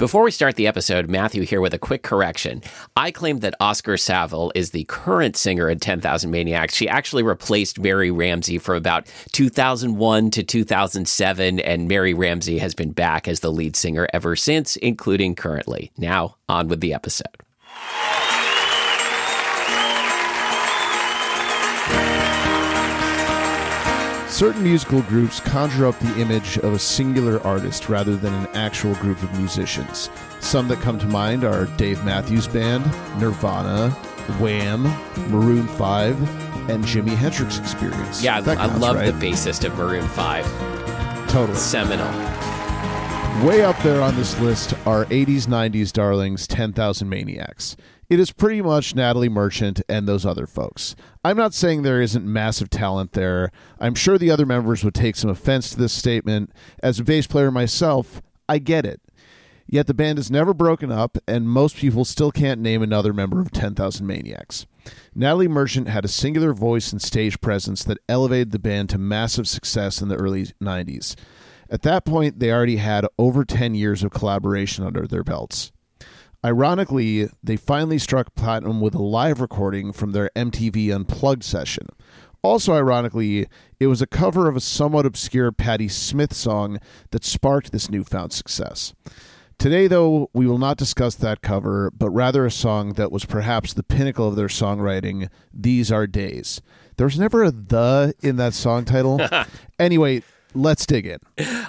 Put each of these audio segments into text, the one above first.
Before we start the episode, Matthew here with a quick correction. I claimed that Oskar Saville is the current singer in 10,000 Maniacs. She actually replaced Mary Ramsey from about 2001 to 2007, and Mary Ramsey has been back as the lead singer ever since, including currently. Now, on with the episode. Certain musical groups conjure up the image of a singular artist rather than an actual group of musicians. Some that come to mind are Dave Matthews Band, Nirvana, Wham, Maroon 5, and Jimi Hendrix Experience. Yeah, I counts, love right? the bassist of Maroon 5. Totally. Seminal. Way up there on this list are 80s, 90s darlings, 10,000 Maniacs. It is pretty much Natalie Merchant and those other folks. I'm not saying there isn't massive talent there. I'm sure the other members would take some offense to this statement. As a bass player myself, I get it. Yet the band has never broken up, and most people still can't name another member of 10,000 Maniacs. Natalie Merchant had a singular voice and stage presence that elevated the band to massive success in the early 90s. At that point, they already had over 10 years of collaboration under their belts. Ironically, they finally struck platinum with a live recording from their MTV Unplugged session. Also, ironically, it was a cover of a somewhat obscure Patti Smith song that sparked this newfound success. Today, though, we will not discuss that cover, but rather a song that was perhaps the pinnacle of their songwriting, These Are Days. There's never a the in that song title. anyway, let's dig in.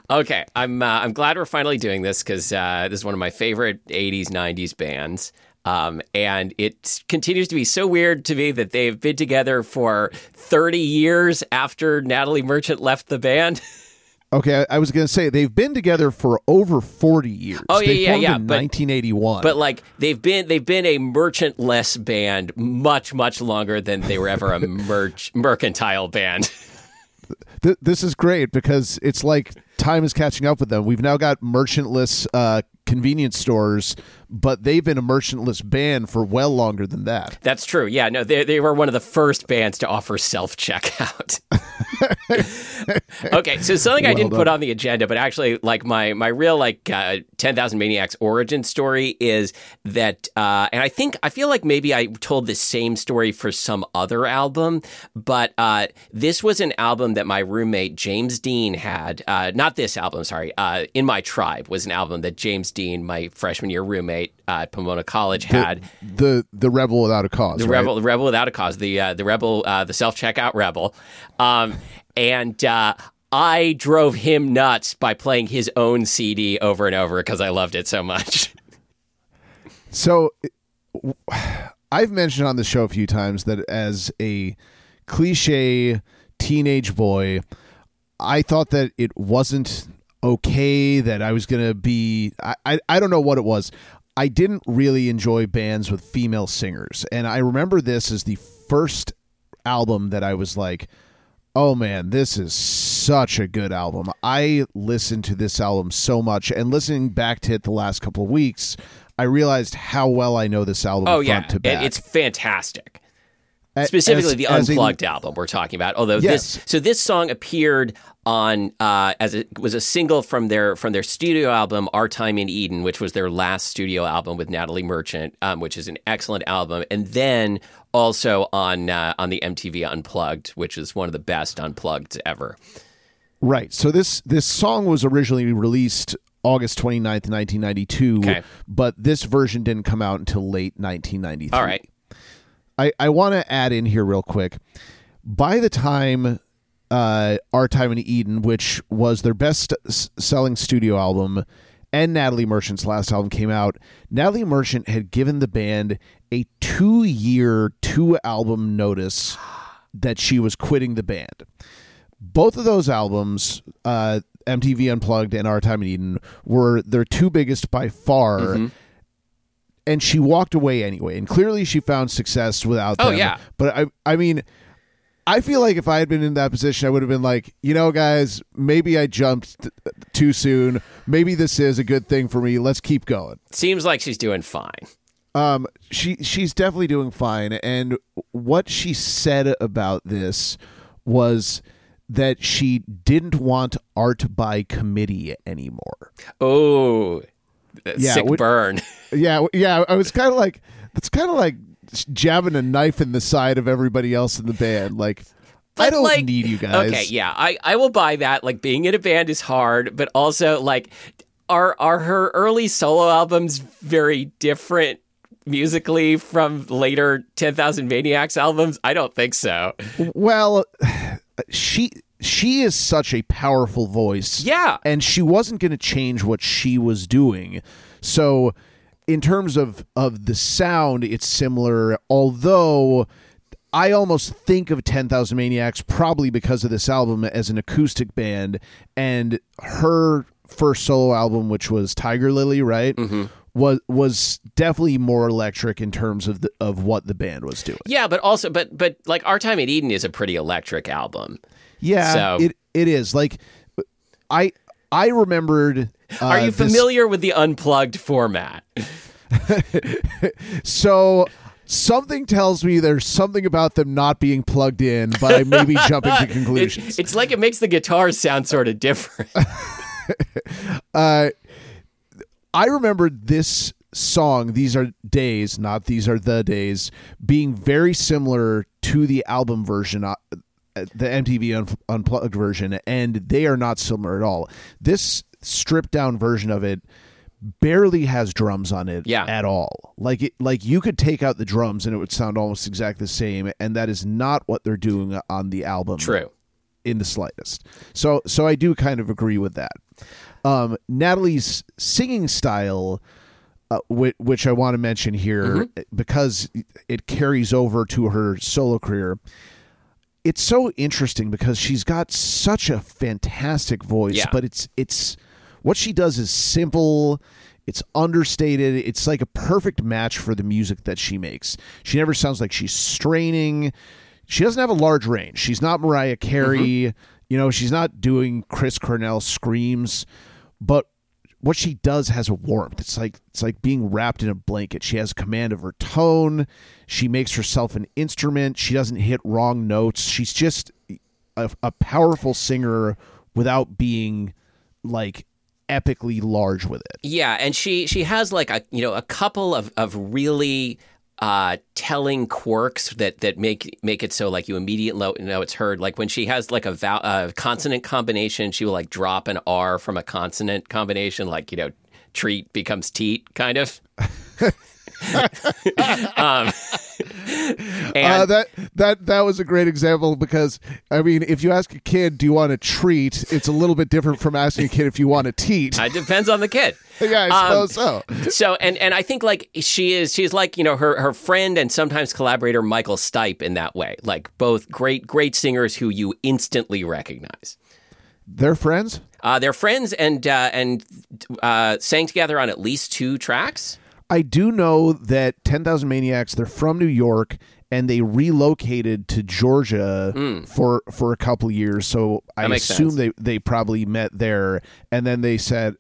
Okay, I'm uh, I'm glad we're finally doing this because uh, this is one of my favorite '80s '90s bands, um, and it continues to be so weird to me that they've been together for 30 years after Natalie Merchant left the band. Okay, I, I was going to say they've been together for over 40 years. Oh, yeah, they yeah, yeah, in but- 1981. But like they've been they've been a merchant-less band much much longer than they were ever a merch mercantile band. Th- this is great because it's like time is catching up with them. We've now got merchantless uh, convenience stores, but they've been a merchantless band for well longer than that. That's true. Yeah, no, they they were one of the first bands to offer self checkout. okay, so something I didn't put on the agenda, but actually, like my my real like uh, Ten Thousand Maniacs origin story is that, uh, and I think I feel like maybe I told the same story for some other album, but uh, this was an album that my roommate James Dean had. Uh, not this album, sorry. Uh, In My Tribe was an album that James Dean, my freshman year roommate uh, at Pomona College, had. The the rebel without a cause. The right? rebel, the rebel without a cause, the uh, the rebel, uh, the self checkout rebel, um, and uh, I drove him nuts by playing his own CD over and over because I loved it so much. So I've mentioned on the show a few times that as a cliche teenage boy, I thought that it wasn't okay that I was going to be I, I I don't know what it was. I didn't really enjoy bands with female singers. And I remember this as the first album that I was like, "Oh man, this is such a good album." I listened to this album so much and listening back to it the last couple of weeks, I realized how well I know this album Oh front yeah, to back. It's fantastic. Specifically, as- the a- unplugged album we're talking about. Although Yes. this, so this song appeared on uh, as it was a single from their from their studio album "Our Time in Eden," which was their last studio album with Natalie Merchant, um, which is an excellent album, and then also on uh, on the MTV Unplugged, which is one of the best unplugged ever. Right. So this this song was originally released August 29th, 1992, Okay. but this version didn't come out until late 1993. All right. I, I want to add in here real quick. By the time uh, Our Time in Eden, which was their best s- selling studio album, and Natalie Merchant's last album came out, Natalie Merchant had given the band a two year, two album notice that she was quitting the band. Both of those albums, uh, MTV Unplugged and Our Time in Eden, were their two biggest by far Mm-hmm. and she walked away anyway. And clearly, she found success without Oh, them. yeah. But I, I mean, I feel like if I had been in that position, I would have been like, you know, guys, maybe I jumped t- too soon. Maybe this is a good thing for me. Let's keep going. Seems like she's doing fine. Um, she she's definitely doing fine. And what she said about this was that she didn't want art by committee anymore. Oh, Yeah, sick burn. Yeah, yeah. I was kind of like, it's kind of like jabbing a knife in the side of everybody else in the band. Like, I don't like- need you guys. Okay, yeah, I, I will buy that. Like being in a band is hard, but also like are are her early solo albums very different musically from later Ten Thousand Maniacs albums? I don't think so. Well, she she is such a powerful voice. Yeah. and she wasn't going to change what she was doing. So, in terms of of the sound, it's similar. Although, I almost think of Ten Thousand Maniacs probably because of this album as an acoustic band, and her first solo album, which was Tiger Lily, right? Mm-hmm. Was was definitely more electric in terms of the, of what the band was doing. Yeah, but also, but but like Our Time at Eden is a pretty electric album. Yeah, So- it it is like I I remembered. Uh, Are you this- familiar with the unplugged format? So something tells me there's something about them not being plugged in, but I may be jumping to conclusions. it's like it makes the guitars sound sort of different. Uh, I remember this song, These Are Days, not These Are the Days, being very similar to the album version, uh, the MTV Un- Unplugged version, and they are not similar at all. This stripped down version of it barely has drums on it Yeah. at all. Like it like you could take out the drums and it would sound almost exactly the same and that is not what they're doing on the album True. in the slightest. So so I do kind of agree with that. Um, Natalie's singing style, uh, which, which I want to mention here because it carries over to her solo career. It's so interesting because she's got such a fantastic voice, Yeah. but it's it's what she does is simple. It's understated. It's like a perfect match for the music that she makes. She never sounds like she's straining. She doesn't have a large range. She's not Mariah Carey. Mm-hmm. You know, she's not doing Chris Cornell screams, but what she does has a warmth. It's like it's like being wrapped in a blanket. She has command of her tone. She makes herself an instrument. She doesn't hit wrong notes. She's just a, a powerful singer without being like epically large with it. Yeah, and she she has like a you know a couple of of really uh, telling quirks that that make make it so like you immediately know it's heard. Like when she has like a vowel, uh, consonant combination, she will like drop an R from a consonant combination, like you know treat becomes teat, kind of. um, uh, that that that was a great example because I mean, if you ask a kid, "Do you want a treat?" It's a little bit different from asking a kid if you want a teat. it depends on the kid. yeah, I um, suppose so. so and and I think like she is she's like you know her her friend and sometimes collaborator Michael Stipe in that way like both great great singers who you instantly recognize. They're friends. Uh, they're friends and uh, and uh, sang together on at least two tracks. I do know that Ten Thousand Maniacs. They're from New York and they relocated to Georgia for for a couple years. So I assume sense. they they probably met there, and then they said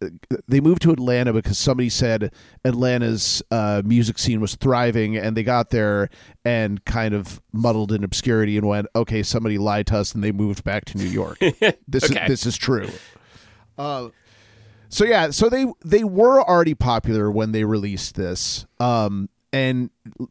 they moved to Atlanta because somebody said Atlanta's uh, music scene was thriving, and they got there and kind of muddled in obscurity and went, okay, somebody lied to us, and they moved back to New York. this Okay. is this is true. Uh, so yeah, so they they were already popular when they released this. Um and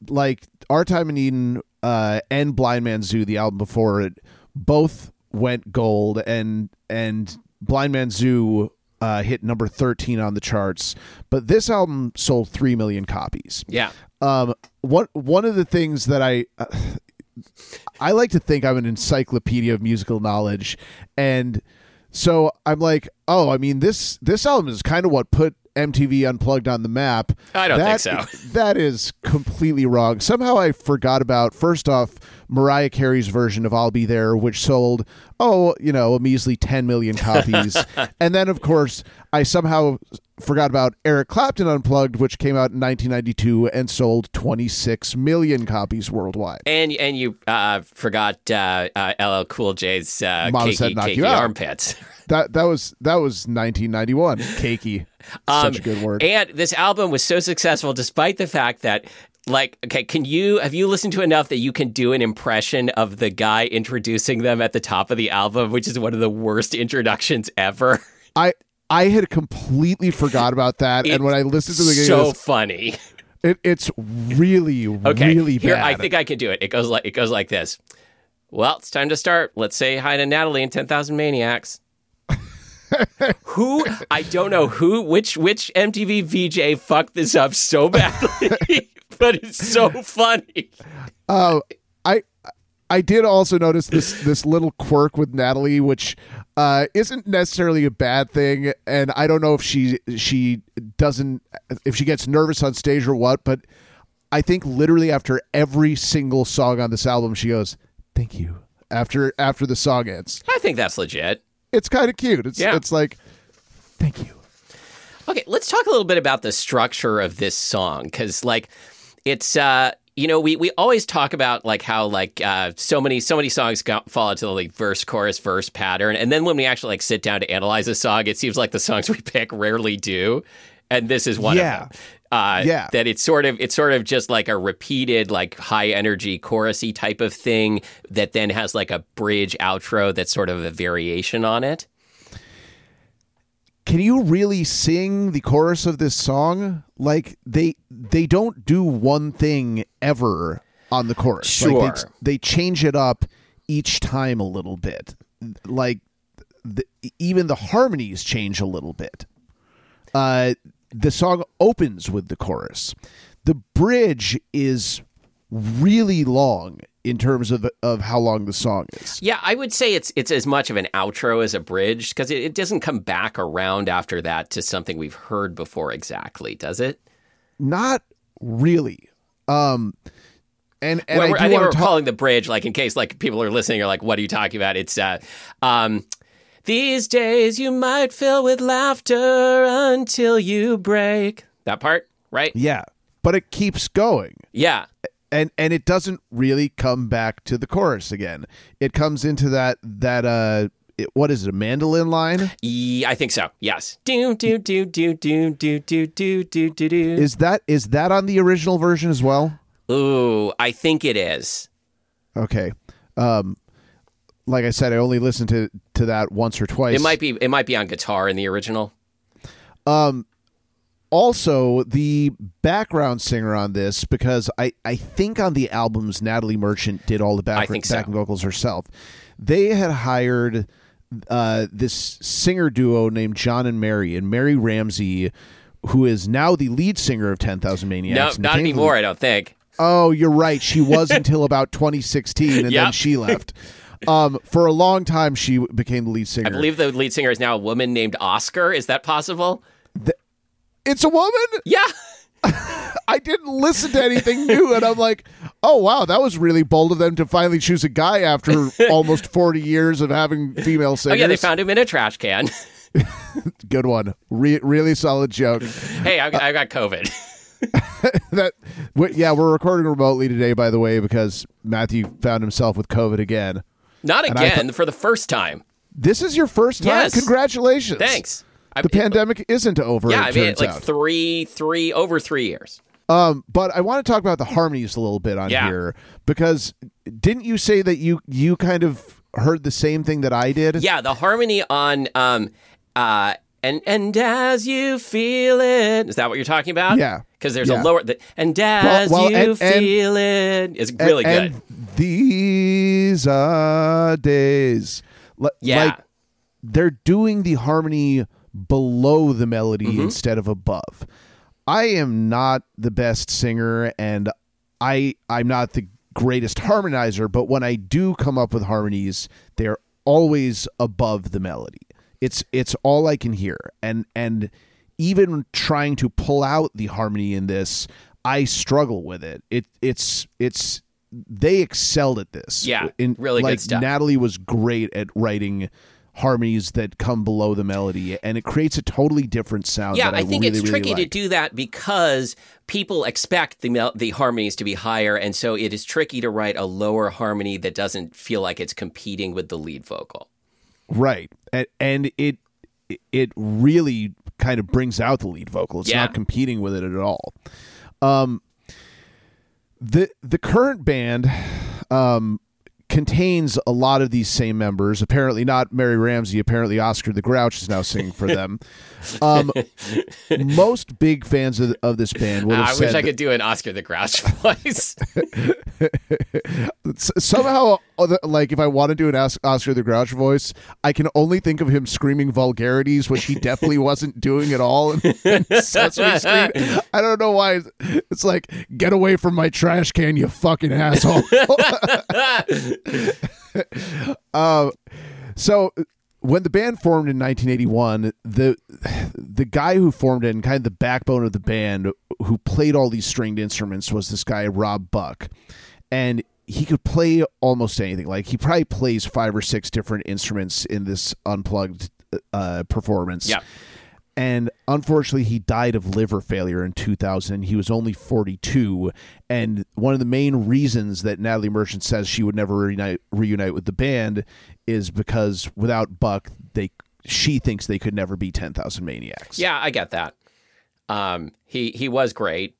like Our Time in Eden uh and Blind Man Zoo, the album before it, both went gold and and Blind Man Zoo uh, hit number 13 on the charts, but this album sold 3 million copies. Yeah. Um, what one of the things that I uh, I like to think I'm an encyclopedia of musical knowledge, and so I'm like, oh, I mean this this album is kind of what put MTV Unplugged on the map. I don't That- think so. That is completely wrong. Somehow I forgot about first off Mariah Carey's version of "I'll Be There," which sold oh you know a measly 10 million copies, and then of course I somehow forgot about Eric Clapton Unplugged, which came out in 1992 and sold 26 million copies worldwide. And and you uh, forgot uh, uh, LL Cool J's uh, Mom cakey, said knock cakey you out. armpits. That that was that was 1991. Cakey, Um, such a good word. And this album was so successful, despite the fact that, like, okay, can you have you listened to enough that you can do an impression of the guy introducing them at the top of the album, which is one of the worst introductions ever? I I had completely forgot about that, and when I listened to the game, so funny. It, it's really, okay, really here, bad. I think I can do it. It goes like it goes like this. Well, it's time to start. Let's say hi to Natalie and Ten Thousand Maniacs. Who I don't know who which which MTV VJ fucked this up so badly, but it's so funny. Uh, I I did also notice this this little quirk with Natalie, which uh, isn't necessarily a bad thing, and I don't know if she she doesn't if she gets nervous on stage or what, but I think literally after every single song on this album, she goes, "Thank you." After after the song ends, I think that's legit. It's kind of cute. It's Yeah. it's like, "Thank you." Okay, let's talk a little bit about the structure of this song because, like, it's uh, you know, we we always talk about like how like uh, so many so many songs go, fall into the like verse chorus verse pattern, and then when we actually like sit down to analyze a song, it seems like the songs we pick rarely do, and this is one Yeah. of them. Uh, Yeah. that it's sort of it's sort of just like a repeated like high energy chorusy type of thing that then has like a bridge outro that's sort of a variation on it. can you really sing the chorus of this song like they they don't do one thing ever on the chorus like Sure. they, they change it up each time a little bit like the, even the harmonies change a little bit uh the song opens with the chorus the bridge is really long in terms of of how long the song is Yeah, I would say it's it's as much of an outro as a bridge because it, it doesn't come back around after that to something we've heard before exactly, does it? not really um and, and Well, I, we're- I, think we're talk- calling the bridge like in case like people are listening are like, what are you talking about? It's uh, um, these days you might fill with laughter until you break. That part, right? Yeah, but it keeps going. Yeah. And and it doesn't really come back to the chorus again. It comes into that that uh it, what is it, a mandolin line? Yeah, I think so. Yes. Do do do do do do do do do do do. Is that is that on the original version as well? Ooh, I think it is. Okay. Um like I said, I only listened to to that once or twice. It might be. It might be on guitar in the original. Um also the background singer on this because I, I think on the albums Natalie Merchant did all the back, think so. backing vocals herself. They had hired uh, this singer duo named John and Mary, and Mary Ramsey, who is now the lead singer of Ten Thousand Maniacs. No, not anymore. I don't think. Oh, you're right. She was until about 2016, and then she left. Um, for a long time, she became the lead singer. I believe the lead singer is now a woman named Oskar. Is that possible? it's a woman. Yeah. I didn't listen to anything new, and I'm like, oh wow, that was really bold of them to finally choose a guy after almost 40 years of having female Oh singers. yeah, they found him in a trash can. good one, Re- really solid joke. hey, I, I got COVID. that w- yeah, we're recording remotely today, by the way, because Matthew found himself with COVID again. Not I again. for the first time. This is your first time. Yes. Congratulations. Thanks. I, The pandemic isn't over. yeah, I mean, like out. three, three over three years. Um, but I want to talk about the harmonies a little bit on Yeah. here because didn't you say that you you kind of heard the same thing that I did? Yeah, the harmony on um uh and and as you feel it is that what you're talking about? Yeah. Because there's Yeah. a lower the, and as well, you and- and- feel it is really and, good. And these are days. Li- Yeah. Like they're doing the harmony below the melody Mm-hmm. instead of above. I am not the best singer and I I'm not the greatest harmonizer, but when I do come up with harmonies, they're always above the melody. It's it's all I can hear. And and even trying to pull out the harmony in this, I struggle with it. It it's it's they excelled at this. Yeah, In- really good like stuff. Natalie was great at writing harmonies that come below the melody and it creates a totally different sound Yeah, that I think really, it's really tricky to do that because people expect the mel- the harmonies to be higher, and so it is tricky to write a lower harmony that doesn't feel like it's competing with the lead vocal. Right. And, and it it really kind of brings out the lead vocal. It's Yeah. not competing with it at all. Um the the current band um contains a lot of these same members. Apparently, not Mary Ramsey. Apparently, Oscar the Grouch is now singing for them. Um, most big fans of, of this band would have I said wish I could do an Oscar the Grouch voice. somehow, like if I want to do an Oscar the Grouch voice, I can only think of him screaming vulgarities, which he definitely wasn't doing at all in, in Sesame Street. I don't know why. It's like, get away from my trash can, you fucking asshole. Uh, so when the band formed in 1981, the the guy who formed it and kind of the backbone of the band, who played all these stringed instruments, was this guy Rob Buck, and he could play almost anything. Like he probably plays five or six different instruments in this unplugged uh, performance. Yeah. And unfortunately, he died of liver failure in 2000. He was only 42. And one of the main reasons that Natalie Merchant says she would never reunite, reunite with the band is because without Buck, they she thinks they could never be 10,000 Maniacs. yeah, I get that. Um, he he was great.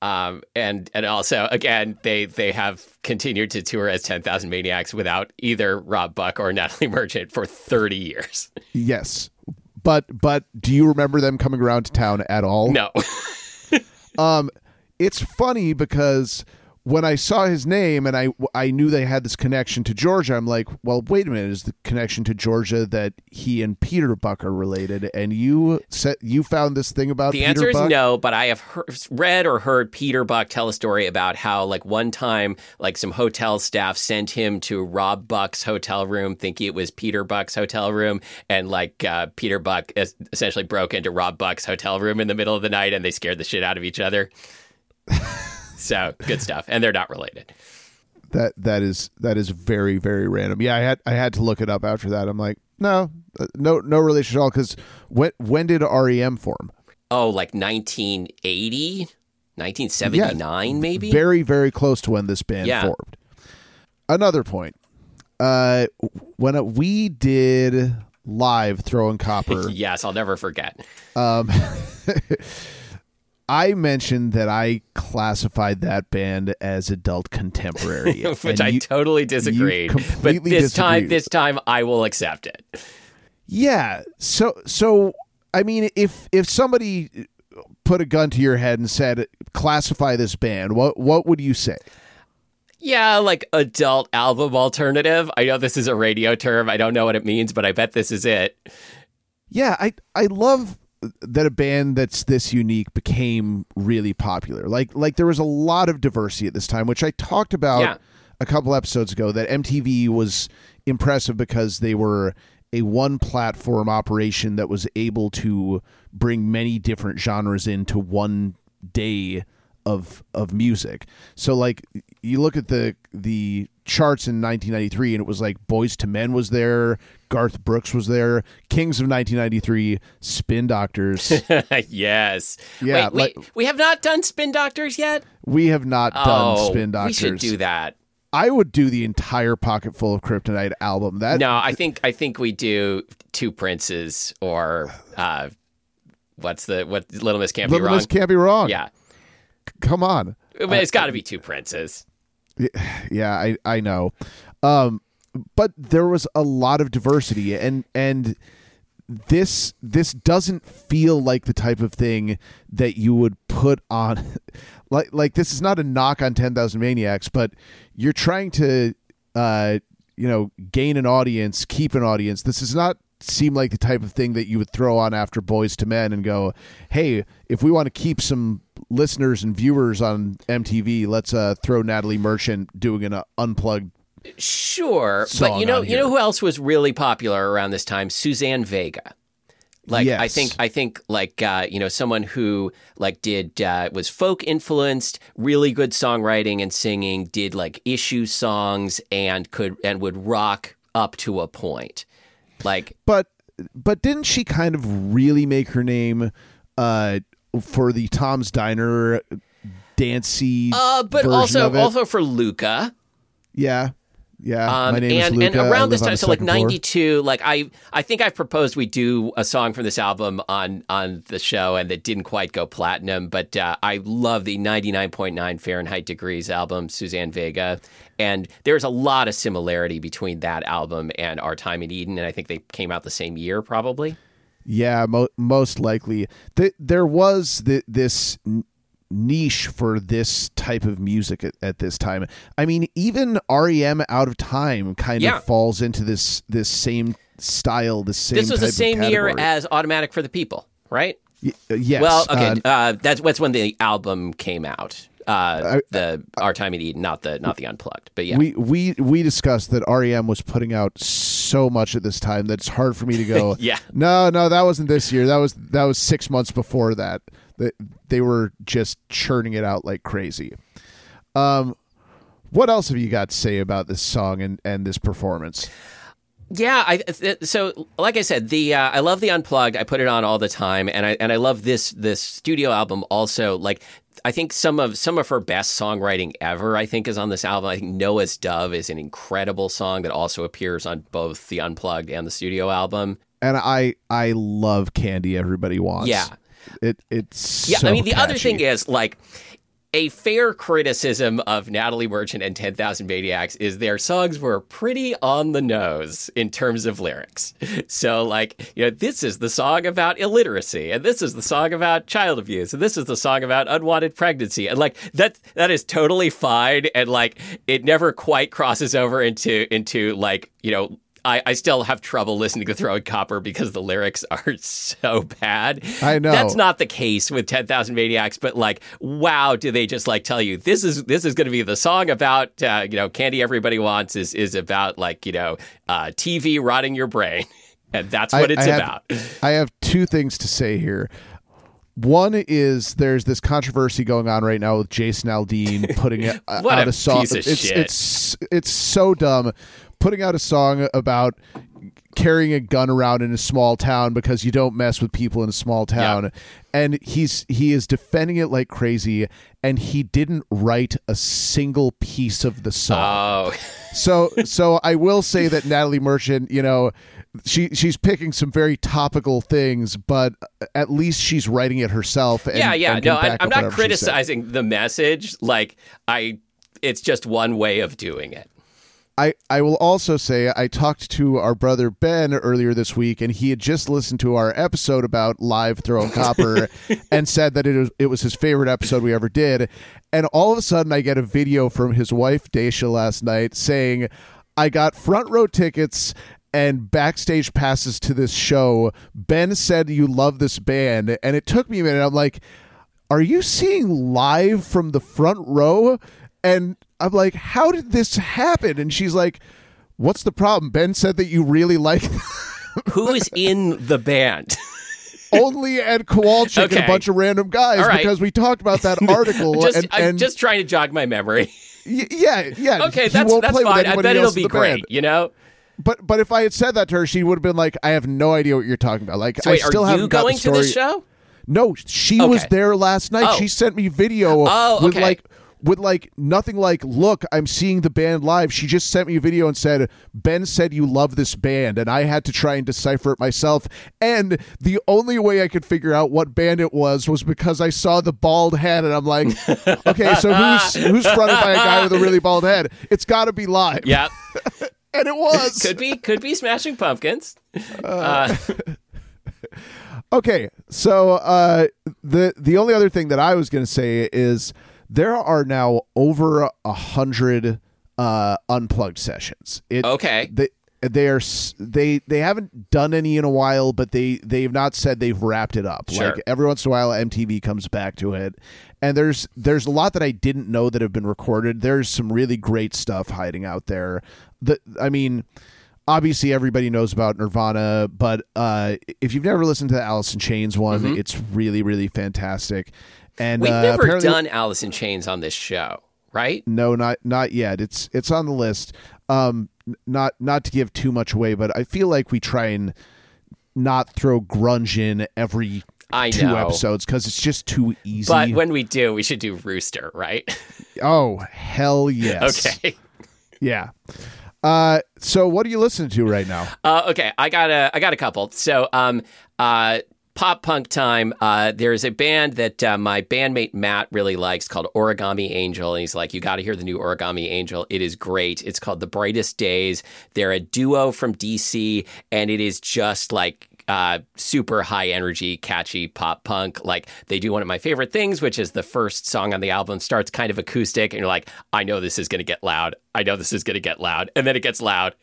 Um, and and also again they they have continued to tour as Ten Thousand Maniacs without either Rob Buck or Natalie Merchant for thirty years. Yes. But but do you remember them coming around to town at all? No, Um, it's funny because when I saw his name and I I knew they had this connection to Georgia, I'm like, well, wait a minute, is the connection to Georgia that he and Peter Buck are related? And you said you found this thing about the Peter answer is Buck? no. But I have heard, read or heard Peter Buck tell a story about how like one time like some hotel staff sent him to Rob Buck's hotel room, thinking it was Peter Buck's hotel room, and like uh, Peter Buck essentially broke into Rob Buck's hotel room in the middle of the night, and they scared the shit out of each other. so good stuff, and they're not related. That that is that is very very random. Yeah, I had I had to look it up after that. I'm like, no, uh, no no relation at all. Because when when did REM form? Oh, like 1980, 1979, maybe. Very very close to when this band Yeah. formed. Another point. Uh, when we did live throwing copper. yes, I'll never forget. Um, I mentioned that I classified that band as adult contemporary, Which I you- totally disagreed. But this time, this time, I will accept it. yeah. So, so I mean, if if somebody put a gun to your head and said, "Classify this band," what what would you say? Yeah, like adult album alternative. I know this is a radio term. I don't know what it means, but I bet this is it. Yeah, I I love that a band that's this unique became really popular. Like like there was a lot of diversity at this time, which I talked about Yeah. a couple episodes ago that MTV was impressive because they were a one platform operation that was able to bring many different genres into one day of of music. So like you look at the the charts in 1993 and it was like Boyz II Men was there, Garth Brooks was there, Kings of 1993, Spin Doctors. yes. Yeah, Wait, we, like- we have not done Spin Doctors yet. we have not done oh, Spin we Doctors. should do that. I would do the entire Pocket Full of Kryptonite album. That No, I think I think we do Two Princes or uh, what's the what Little Miss can't Little be wrong. Little Miss can't be wrong. yeah, Come on. but it's got to be Two Princes. Yeah, I I know. Um but there was a lot of diversity and and this this doesn't feel like the type of thing that you would put on like like this is not a knock on 10,000 maniacs but you're trying to uh you know gain an audience keep an audience. This does not seem like the type of thing that you would throw on after Boyz II Men and go hey if we want to keep some listeners and viewers on MTV let's uh throw Natalie Merchant doing an uh, unplugged Sure, but you know, you know who else was really popular around this time? Suzanne Vega. Like I think I think like uh, you know someone who like did uh, was folk influenced, really good songwriting and singing, did like issue songs and could and would rock up to a point. Like but but didn't she kind of really make her name uh for the Tom's Diner dancey uh but also also for Luka. yeah Yeah, Um, my name and, is Luka. and around this time, so like second floor. '92, like I, I think I've proposed we do a song from this album on on the show, and that didn't quite go platinum. But uh, I love the 99.9 Fahrenheit degrees album, Suzanne Vega, and there's a lot of similarity between that album and Our Time in Eden, and I think they came out the same year, probably. Yeah, mo- most likely. Th- there was th- this niche for this type of music at, at this time. I mean, even REM Out of Time kind Yeah. of falls into this this same style, the same This was the same year as Automatic for the People, right? Y- uh, yes. Well, okay, uh, uh, that's that's when the album came out. Uh, the Our Time in Eden, not the not the unplugged, but yeah. we we we discussed that REM was putting out so much at this time that it's hard for me to go. Yeah. No, no, that wasn't this year. That was that was six months before that. That they were just churning it out like crazy. Um, what else have you got to say about this song and and this performance? Yeah, I th- so like I said, the uh, I love the unplugged. I put it on all the time, and I and I love this this studio album also. Like I think some of some of her best songwriting ever, I think, is on this album. I think Noah's Dove is an incredible song that also appears on both the unplugged and the studio album. And I I love Candy. Everybody wants. Yeah. It it's Yeah, so I mean the other thing is like a fair criticism of Natalie Merchant and 10,000 Maniacs is their songs were pretty on the nose in terms of lyrics. So, like, you know, this is the song about illiteracy, and this is the song about child abuse, and this is the song about unwanted pregnancy. And like that that is totally fine. And like it never quite crosses over into into like, you know, I, I still have trouble listening to Throwing Copper because the lyrics are so bad. I know. That's not the case with 10,000 Maniacs, but like, wow, do they just like tell you this is this is going to be the song about, uh, you know, Candy Everybody Wants is, is about like, you know, uh, TV rotting your brain. And that's what I- it's I have- about. I have two things to say here. One is there's this controversy going on right now with Jason Aldean putting it, out a a song. piece of it's shit. it's it's so dumb putting out a song about carrying a gun around in a small town because you don't mess with people in a small town. And he's he is defending it like crazy and he didn't write a single piece of the song Oh, so so I will say that Natalie Merchant, you know, she she's picking some very topical things, but at least she's writing it herself. And, yeah, yeah. No, I, i'm not whatever she said. criticizing the message. Like, I, it's just one way of doing it. I, I will also say I talked to our brother Ben earlier this week, and he had just listened to our episode about live throwing copper, and said that it was it was his favorite episode we ever did. And all of a sudden, I get a video from his wife Daisha last night saying, "I got front row tickets." And backstage passes to this show. Ben said you love this band, and it took me a minute. I'm like, are you seeing live from the front row? And I'm like, how did this happen? And she's like, what's the problem? Ben said that you really like Who's in the band? only Ed Kowalczyk and a bunch of random guys right. because we talked about that article. just, and, I'm just trying to jog my memory. y- yeah, yeah. Okay, he that's that's fine. I bet it'll be the great. band. You know. But but if I had said that to her, she would have been like, I have no idea what you're talking about. Like, So wait, I still are you the going to this show? No, she was there last night. Oh. She sent me video Oh, with okay. like with like nothing like look i'm seeing the band live. She just sent me a video and said ben said you love this band and i had to try and decipher it myself. And the only way i could figure out what band it was was because i saw the bald head and i'm like okay so who's who's fronted by a guy with a really bald head? It's got to be live. Yeah, and it was. Could be could be Smashing Pumpkins. Uh, Okay, so uh, the the only other thing that I was going to say is there are now over a hundred uh, unplugged sessions. It, Okay. they they are they they haven't done any in a while, but they they've not said they've wrapped it up. Sure. Like every once in a while, MTV comes back to it, and there's there's a lot that I didn't know that have been recorded. There's some really great stuff hiding out there. The I mean obviously everybody knows about Nirvana, but uh, if you've never listened to the Alice in Chains one, it's really, really fantastic. And We've uh, never done Alice in Chains on this show, right? No, not not yet. It's it's on the list. Um, not not to give too much away, but I feel like we try and not throw grunge in every I two know. episodes because it's just too easy. But when we do, we should do Rooster, right? oh hell yes. okay. Yeah. Uh, so what are you listening to right now? Uh, okay, I got a I got a couple. So, um, uh, pop punk time. Uh, there's a band that uh, my bandmate Matt really likes called Origami Angel, and he's like, "You got to hear the new Origami Angel. It is great. It's called The Brightest Days. They're a duo from DC, and it is just like." Uh, super high energy, catchy pop punk. Like they do one of my favorite things, which is the first song on the album starts kind of acoustic, and you're like, I know this is going to get loud. I know this is going to get loud, and then it gets loud.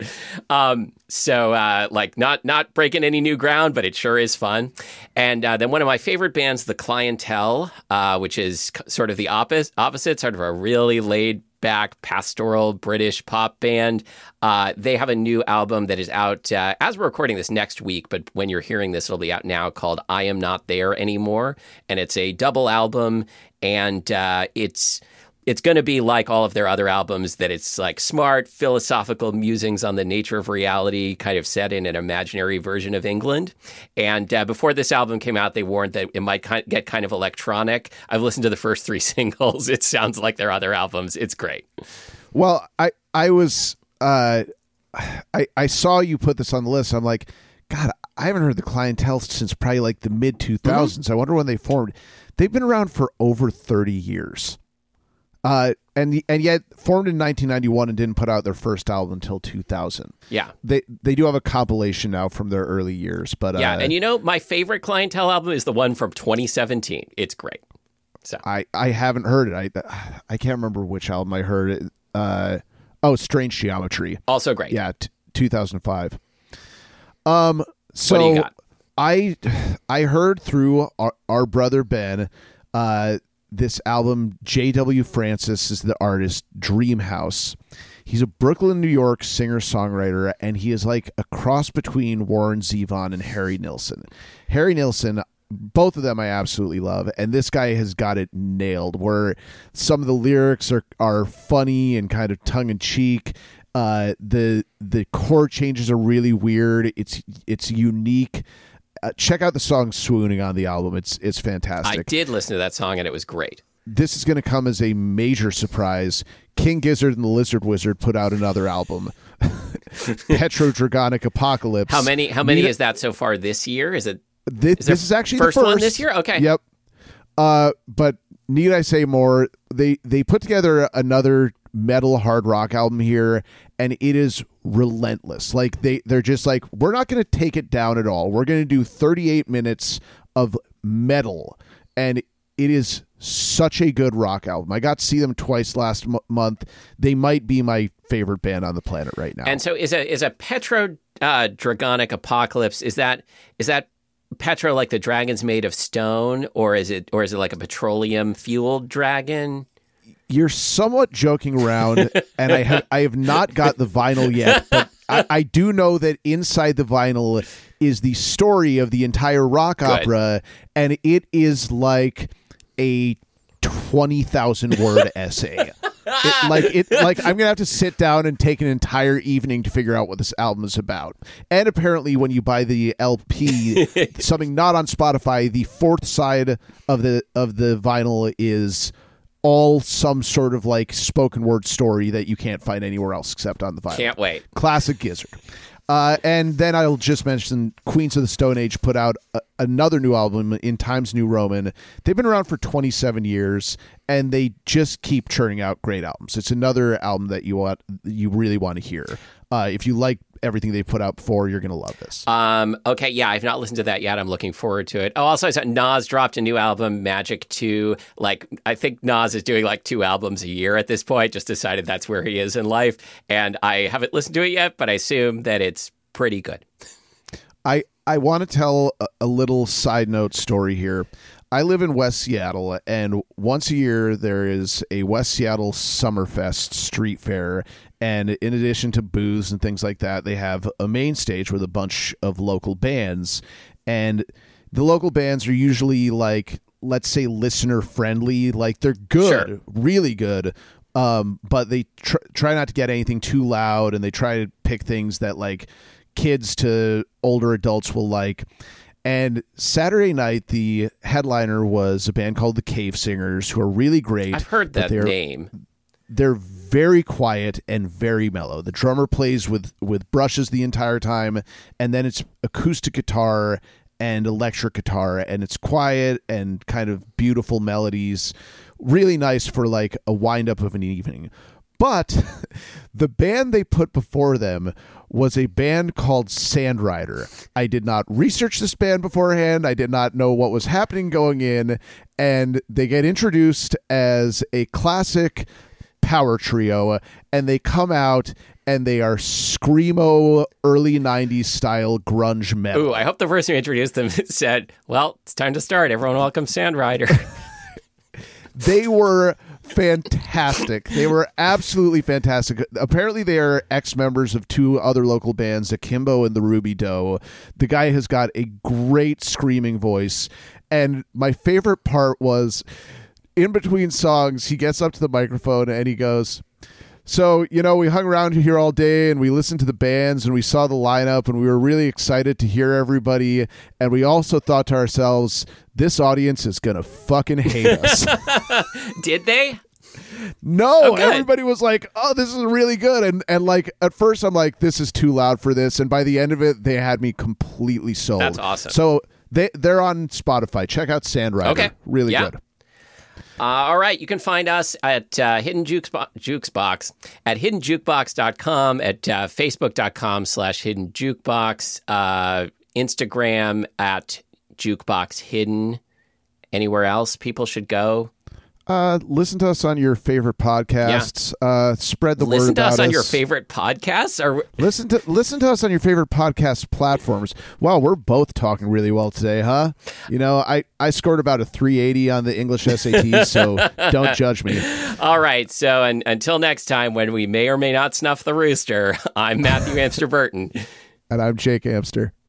Um, so uh, like not not breaking any new ground, but it sure is fun. And uh, then one of my favorite bands, The Clientele, uh, which is sort of the opposite, opposite, sort of a really laid back pastoral British pop band. Uh, they have a new album that is out uh, as we're recording this next week, but when you're hearing this, it'll be out now called I Am Not There Anymore. And it's a double album, and uh, it's it's going to be like all of their other albums that it's like smart philosophical musings on the nature of reality kind of set in an imaginary version of england. And uh, before this album came out they warned that it might get kind of electronic. I've listened to the first three singles. It sounds like their other albums. It's great. Well i i was uh i i saw you put this on the list. I'm like god i haven't heard the clientele since probably like the mid 2000s mm-hmm. i wonder when they formed. They've been around for over 30 years uh, and and yet formed in 1991 and didn't put out their first album until 2000. Yeah, they they do have a compilation now from their early years, but yeah, uh, and you know my favorite Clientele album is the one from 2017. It's great. So I I haven't heard it. I I can't remember which album I heard it. Uh, oh, Strange Geometry, also great. Yeah, t- 2005. Um, so I I heard through our, our brother Ben. Uh, this album, J.W. Francis is the artist, Dream House. He's a Brooklyn, New York singer songwriter, and he is like a cross between Warren Zevon and Harry Nilsson. Harry Nilsson, both of them I absolutely love, and this guy has got it nailed. Where some of the lyrics are are funny and kind of tongue in cheek. Uh, the the chord changes are really weird. It's it's unique uh, check out the song "Swooning" on the album. It's it's fantastic. I did listen to that song and it was great. This is going to come as a major surprise. King Gizzard and the Lizard Wizard put out another album, PetroDragonic Apocalypse. How many? How many is that so far this year? Is it? This, is, this is actually first, the first one this year. Okay. Yep. Uh, but need I say more? They they put together another metal hard rock album here and it is relentless. Like they they're just like we're not going to take it down at all. We're going to do 38 minutes of metal and it is such a good rock album. I got to see them twice last m- month. They might be my favorite band on the planet right now. And so is a is a petro uh, dragonic apocalypse is that is that petro like the dragon's made of stone or is it or is it like a petroleum fueled dragon you're somewhat joking around, and I have I have not got the vinyl yet, but I, I, do know that inside the vinyl is the story of the entire rock Good. opera, and it is like a twenty thousand word essay. It, like it like I'm gonna have to sit down and take an entire evening to figure out what this album is about. And apparently, when you buy the LP, something not on Spotify, the fourth side of the of the vinyl is all some sort of like spoken word story that you can't find anywhere else except on the vinyl. Can't wait. Classic Gizzard. Uh, and then I'll just mention Queens of the Stone Age put out a, another new album in Times New Roman. They've been around for 27 years, and they just keep churning out great albums. It's another album that you want, you really want to hear. Uh, if you like everything they put out before, you're going to love this. Um, okay, yeah, I've not listened to that yet. I'm looking forward to it. Oh, also, I saw Nas dropped a new album, Magic 2. Like, I think Nas is doing like two albums a year at this point, just decided that's where he is in life. And I haven't listened to it yet, but I assume that it's pretty good. I, I want to tell a, a little side note story here. I live in West Seattle, and once a year there is a West Seattle Summerfest street fair. And in addition to booths and things like that, they have a main stage with a bunch of local bands. And the local bands are usually like, let's say, listener friendly. Like they're good, sure. really good. Um, but they tr- try not to get anything too loud, and they try to pick things that like kids to older adults will like. And Saturday night, the headliner was a band called the Cave Singers, who are really great. I've heard that name. They're very quiet and very mellow. The drummer plays with with brushes the entire time, and then it's acoustic guitar and electric guitar, and it's quiet and kind of beautiful melodies. Really nice for like a wind up of an evening. But the band they put before them was a band called Sandrider. I did not research this band beforehand. I did not know what was happening going in. And they get introduced as a classic power trio, and they come out and they are screamo early 90s style grunge metal. Ooh, I hope the person who introduced them said, Well, it's time to start. Everyone welcome Sandrider. they were fantastic. They were absolutely fantastic. Apparently, they are ex members of two other local bands, Akimbo and the Ruby Doe. The guy has got a great screaming voice. And my favorite part was in between songs, he gets up to the microphone and he goes, so, you know, we hung around here all day and we listened to the bands and we saw the lineup and we were really excited to hear everybody. And we also thought to ourselves, this audience is going to fucking hate us. Did they? No, Oh, everybody was like, "Oh, this is really good," and and like at first I'm like, "This is too loud for this," and by the end of it, they had me completely sold. That's awesome. So they they're on Spotify. Check out Sandrider. Okay. really Yeah. good. Uh, all right, you can find us at uh, Hidden Jukesbo- Jukesbox at hiddenjukebox.com, at uh, facebook.com slash hidden jukebox, uh, Instagram at jukebox hidden. Anywhere else people should go? Uh, listen to us on your favorite podcasts. Uh, spread the word Listen to about us on your favorite podcasts. Or Listen to listen to us on your favorite podcast platforms. Wow, we're both talking really well today, huh? You know, I I scored about a 380 on the English SAT, so don't judge me. all right, so and, until next time, when we may or may not snuff the rooster, I'm Matthew Amster Burton. And I'm Jake Amster.